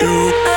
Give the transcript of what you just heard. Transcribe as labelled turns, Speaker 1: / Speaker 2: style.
Speaker 1: you